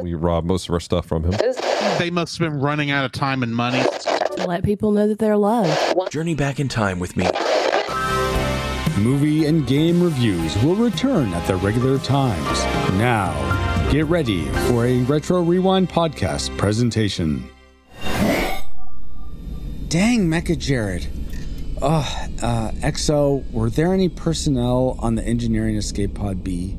We robbed most of our stuff from him. They must have been running out of time and money. Let people know that they're loved. Journey back in time with me. Movie and game reviews will return at their regular times. Now, get ready for a Retro Rewind podcast presentation. Dang, Mecha Jaerod. Oh, uh, XO, were there any personnel on the engineering escape pod B?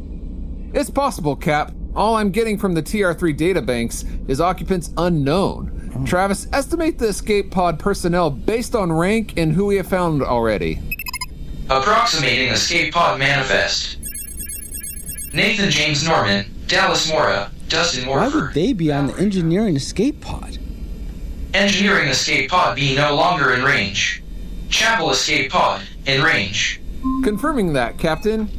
It's possible, Cap. All I'm getting from the TR3 databanks is occupants unknown. Hmm. Travis, estimate the escape pod personnel based on rank and who we have found already. Approximating escape pod manifest. Nathan James Norman, Dallas Mora, Dustin Why would they be on the engineering escape pod? Engineering escape pod be no longer in range. Chapel escape pod in range. Confirming that, Captain.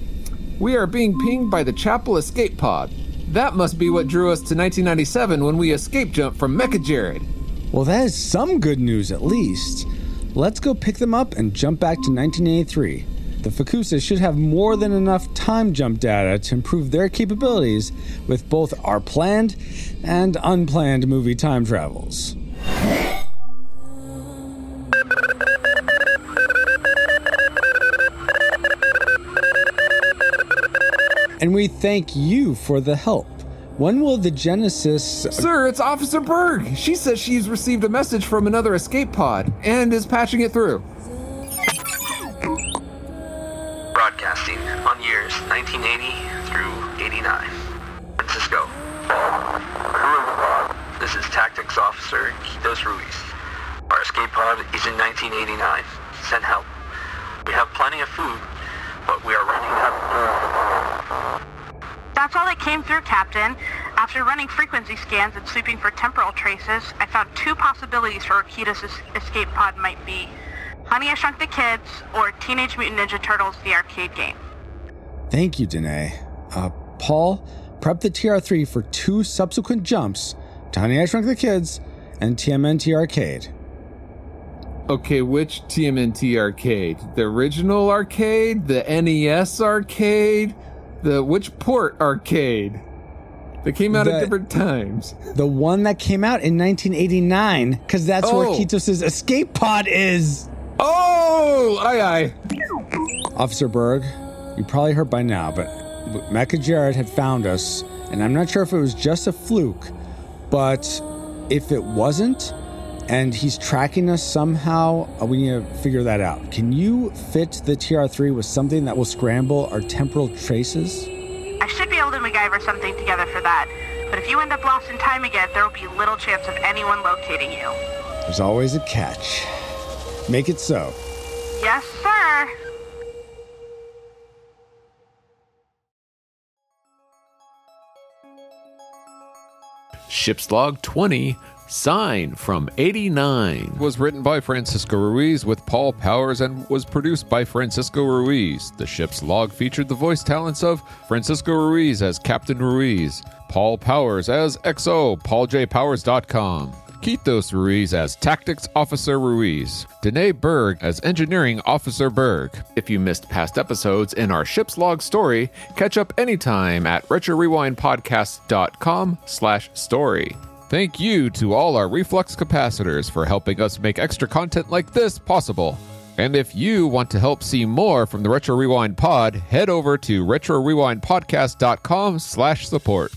We are being pinged by the Chapel escape pod. That must be what drew us to 1997 when we escape jumped from Mecha Jaerod. Well, that is some good news at least. Let's go pick them up and jump back to 1983. The Fukusa should have more than enough time jump data to improve their capabilities with both our planned and unplanned movie time travels. And we thank you for the help. When will the Genesis Sir, it's Officer Berg. She says she's received a message from another escape pod and is patching it through. Broadcasting on years 1980 through 89. Francisco. This is Tactics Officer Kitos Ruiz. Our escape pod is in 1989. Send help. We have plenty of food, but we are running out. That's all that came through, Captain. After running frequency scans and sweeping for temporal traces, I found two possibilities for where Kitos' escape pod might be. Honey, I Shrunk the Kids, or Teenage Mutant Ninja Turtles, the arcade game. Thank you, Danae. Uh, Paul, prep the TR3 for two subsequent jumps to Honey I Shrunk the Kids and TMNT Arcade. Okay, which TMNT arcade? The original arcade? The NES arcade? The which port arcade? They came out The- at different times. The one that came out in 1989, because that's where Oh. Kitos' escape pod is. Oh, aye aye. Officer Berg, you probably heard by now, but Mecha Jaerod had found us, and I'm not sure if it was just a fluke, but if it wasn't, and he's tracking us somehow, uh, we need to figure that out. Can you fit the TR3 with something that will scramble our temporal traces? I should be able to MacGyver something together for that. But if you end up lost in time again, there will be little chance of anyone locating you. There's always a catch. Make it so. Yes, sir. Ship's Log 20, Sign from 89. was written by Francisco Ruiz with Paul Powers and was produced by Francisco Ruiz. The ship's log featured the voice talents of Francisco Ruiz as Captain Ruiz, Paul Powers as XO, PaulJPowers.com, Kitos Ruiz as Tactics Officer Ruiz, Danae Berg as Engineering Officer Berg. If you missed past episodes in our ship's log story, catch up anytime at RetroRewindPodcast.com slash story. Thank you to all our Reflux capacitors for helping us make extra content like this possible. And if you want to help see more from the Retro Rewind pod, head over to RetroRewindPodcast.com slash support.